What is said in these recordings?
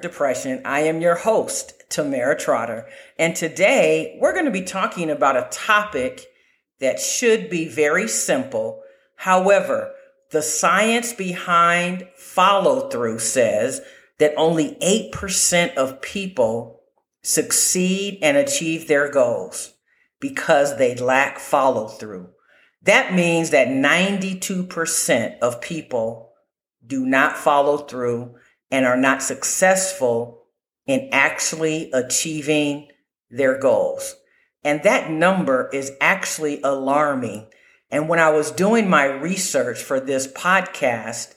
Depression. I am your host, Tamera Trotter. And today we're going to be talking about a topic that should be very simple. However, the science behind follow through says that only 8% of people succeed and achieve their goals because they lack follow through. That means that 92% of people do not follow through and are not successful in actually achieving their goals. And that number is actually alarming. And when I was doing my research for this podcast,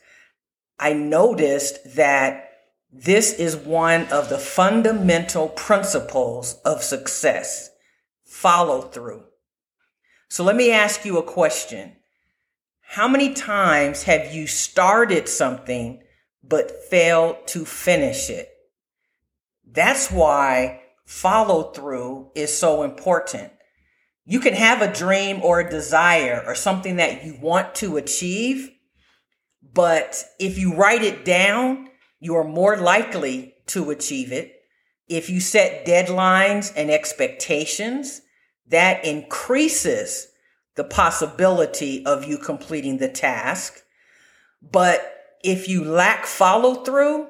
I noticed that this is one of the fundamental principles of success follow through. So let me ask you a question. How many times have you started something but failed to finish it? That's why follow through is so important. You can have a dream or a desire or something that you want to achieve, but if you write it down, you are more likely to achieve it. If you set deadlines and expectations, that increases the possibility of you completing the task. But if you lack follow through,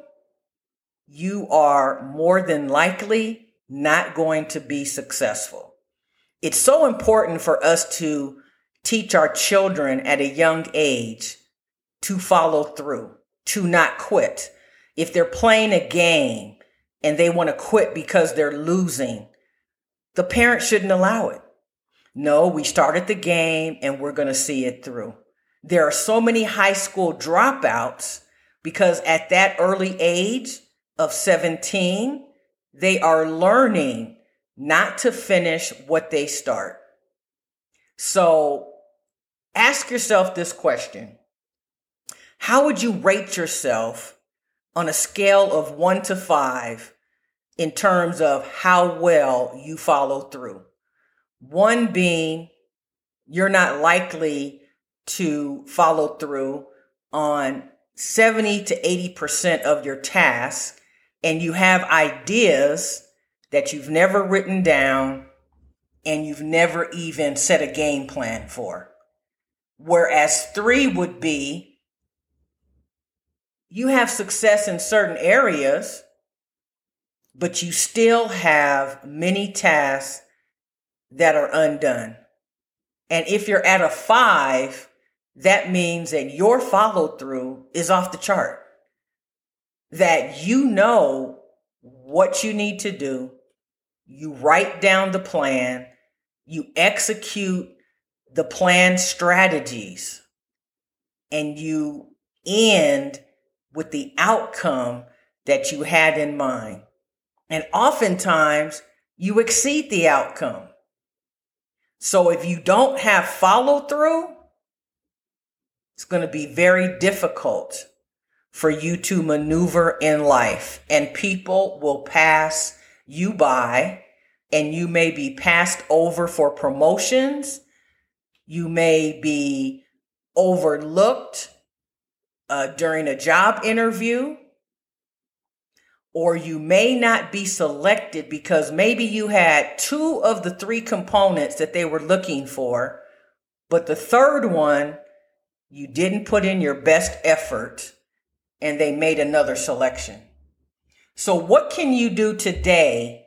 you are more than likely not going to be successful. It's so important for us to teach our children at a young age to follow through, to not quit. If they're playing a game and they want to quit because they're losing, the parent shouldn't allow it. No, we started the game and we're going to see it through. There are so many high school dropouts because at that early age of 17, they are learning not to finish what they start. So ask yourself this question. How would you rate yourself on a scale of one to five in terms of how well you follow through. One being you're not likely to follow through on 70 to 80% of your tasks, and you have ideas that you've never written down and you've never even set a game plan for. Whereas three would be you have success in certain areas, but you still have many tasks that are undone. And if you're at a five, that means that your follow through is off the chart. That you know what you need to do, you write down the plan, you execute the plan strategies, and you end with the outcome that you had in mind. And oftentimes you exceed the outcome. So if you don't have follow through, it's going to be very difficult for you to maneuver in life and people will pass you by and you may be passed over for promotions. You may be overlooked uh, during a job interview, or you may not be selected because maybe you had two of the three components that they were looking for, but the third one, you didn't put in your best effort and they made another selection. So, what can you do today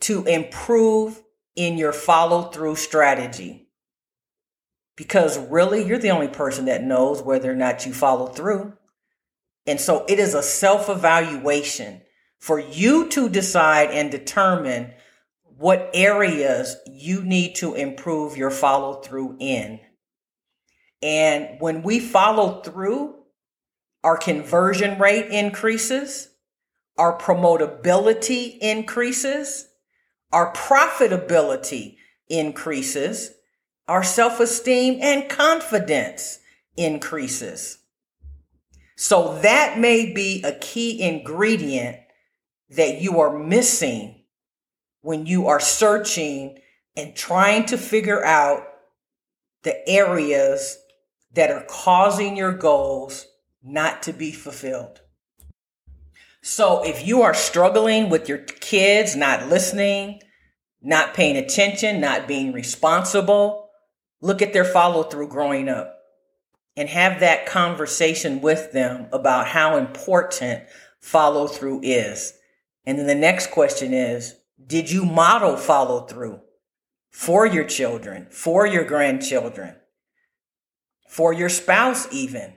to improve in your follow through strategy? because really you're the only person that knows whether or not you follow through. And so it is a self evaluation for you to decide and determine what areas you need to improve your follow through in. And when we follow through, our conversion rate increases, our promotability increases, our profitability increases, our self esteem and confidence increases. So that may be a key ingredient that you are missing when you are searching and trying to figure out the areas that are causing your goals not to be fulfilled. So if you are struggling with your kids not listening, not paying attention, not being responsible, look at their follow through growing up and have that conversation with them about how important follow through is. And then the next question is, did you model follow through for your children, for your grandchildren, for your spouse even?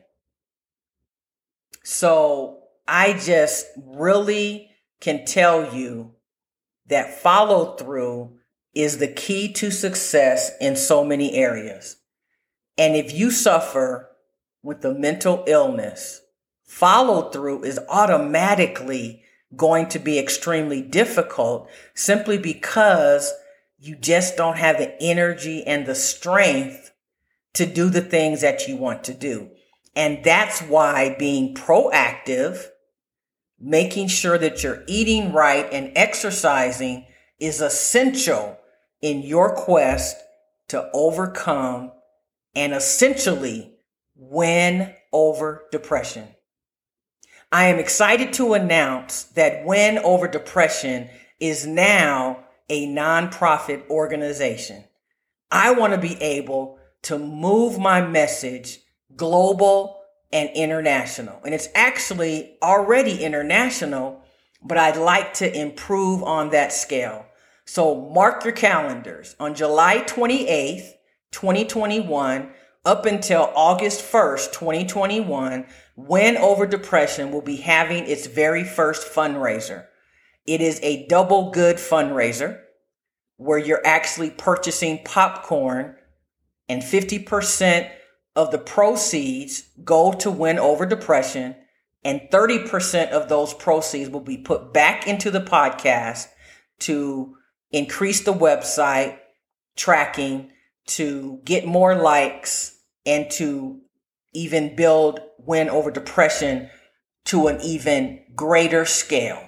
So I just really can tell you that follow through is the key to success in so many areas. And if you suffer with a mental illness, follow through is automatically going to be extremely difficult simply because you just don't have the energy and the strength to do the things that you want to do. And that's why being proactive, making sure that you're eating right and exercising is essential in your quest to overcome and essentially win over depression. I am excited to announce that Win Over Depression is now a nonprofit organization. I want to be able to move my message global and international. And it's actually already international, but I'd like to improve on that scale. So mark your calendars on July 28th, 2021 up until August 1st, 2021, Win Over Depression will be having its very first fundraiser. It is a double good fundraiser where you're actually purchasing popcorn and 50% of the proceeds go to Win Over Depression and 30% of those proceeds will be put back into the podcast to increase the website tracking to get more likes and to even build win over depression to an even greater scale.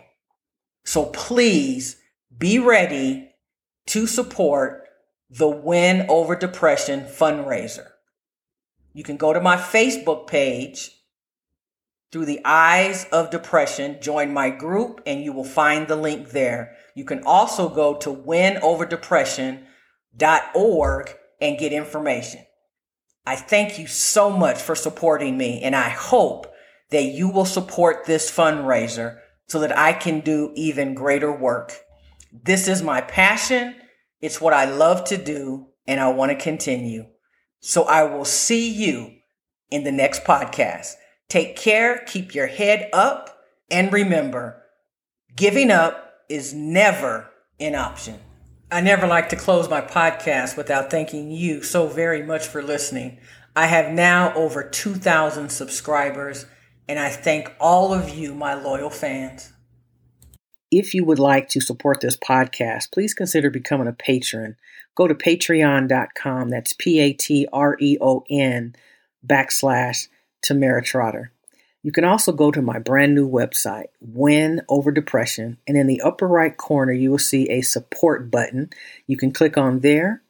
So please be ready to support the Win Over Depression fundraiser. You can go to my Facebook page through the eyes of depression, join my group, and you will find the link there. You can also go to winoverdepression.org and get information. I thank you so much for supporting me, and I hope that you will support this fundraiser so that I can do even greater work. This is my passion. It's what I love to do, and I want to continue. So I will see you in the next podcast. Take care, keep your head up, and remember, giving up is never an option. I never like to close my podcast without thanking you so very much for listening. I have now over 2,000 subscribers, and I thank all of you, my loyal fans. If you would like to support this podcast, please consider becoming a patron. Go to patreon.com. That's P A T R E O N backslash Tamera Trotter. You can also go to my brand new website, Win Over Depression, and in the upper right corner, you will see a support button. You can click on there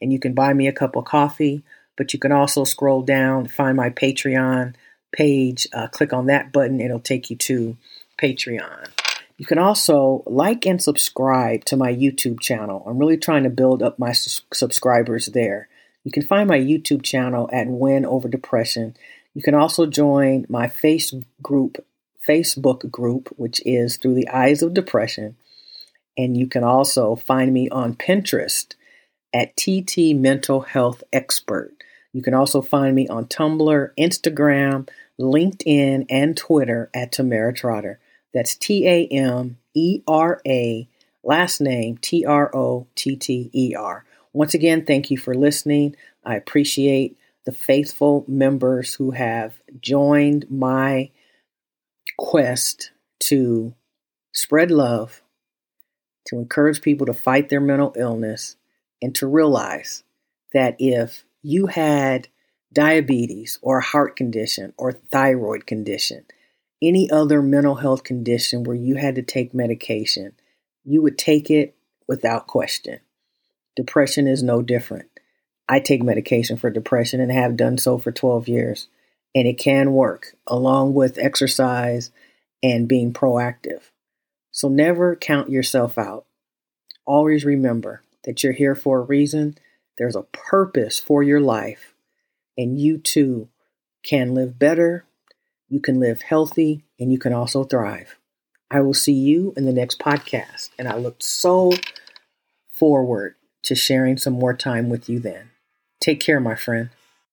and you can buy me a cup of coffee, but you can also scroll down, find my Patreon page, uh, click on that button, it'll take you to Patreon. You can also like and subscribe to my YouTube channel. I'm really trying to build up my subscribers there. You can find my YouTube channel at Win Over Depression. You can also join my face group, Facebook group, which is Through the Eyes of Depression. And you can also find me on Pinterest at TT Mental Health Expert. You can also find me on Tumblr, Instagram, LinkedIn, and Twitter at Tamera Trotter. That's T A M E R A, last name T R O T T E R. Once again, thank you for listening. I appreciate the faithful members who have joined my quest to spread love, to encourage people to fight their mental illness, and to realize that if you had diabetes or a heart condition or thyroid condition, any other mental health condition where you had to take medication, you would take it without question. Depression is no different. I take medication for depression and have done so for 12 years. And it can work along with exercise and being proactive. So never count yourself out. Always remember that you're here for a reason. There's a purpose for your life, and you too can live better, you can live healthy, and you can also thrive. I will see you in the next podcast, and I look so forward to sharing some more time with you then. Take care, my friend.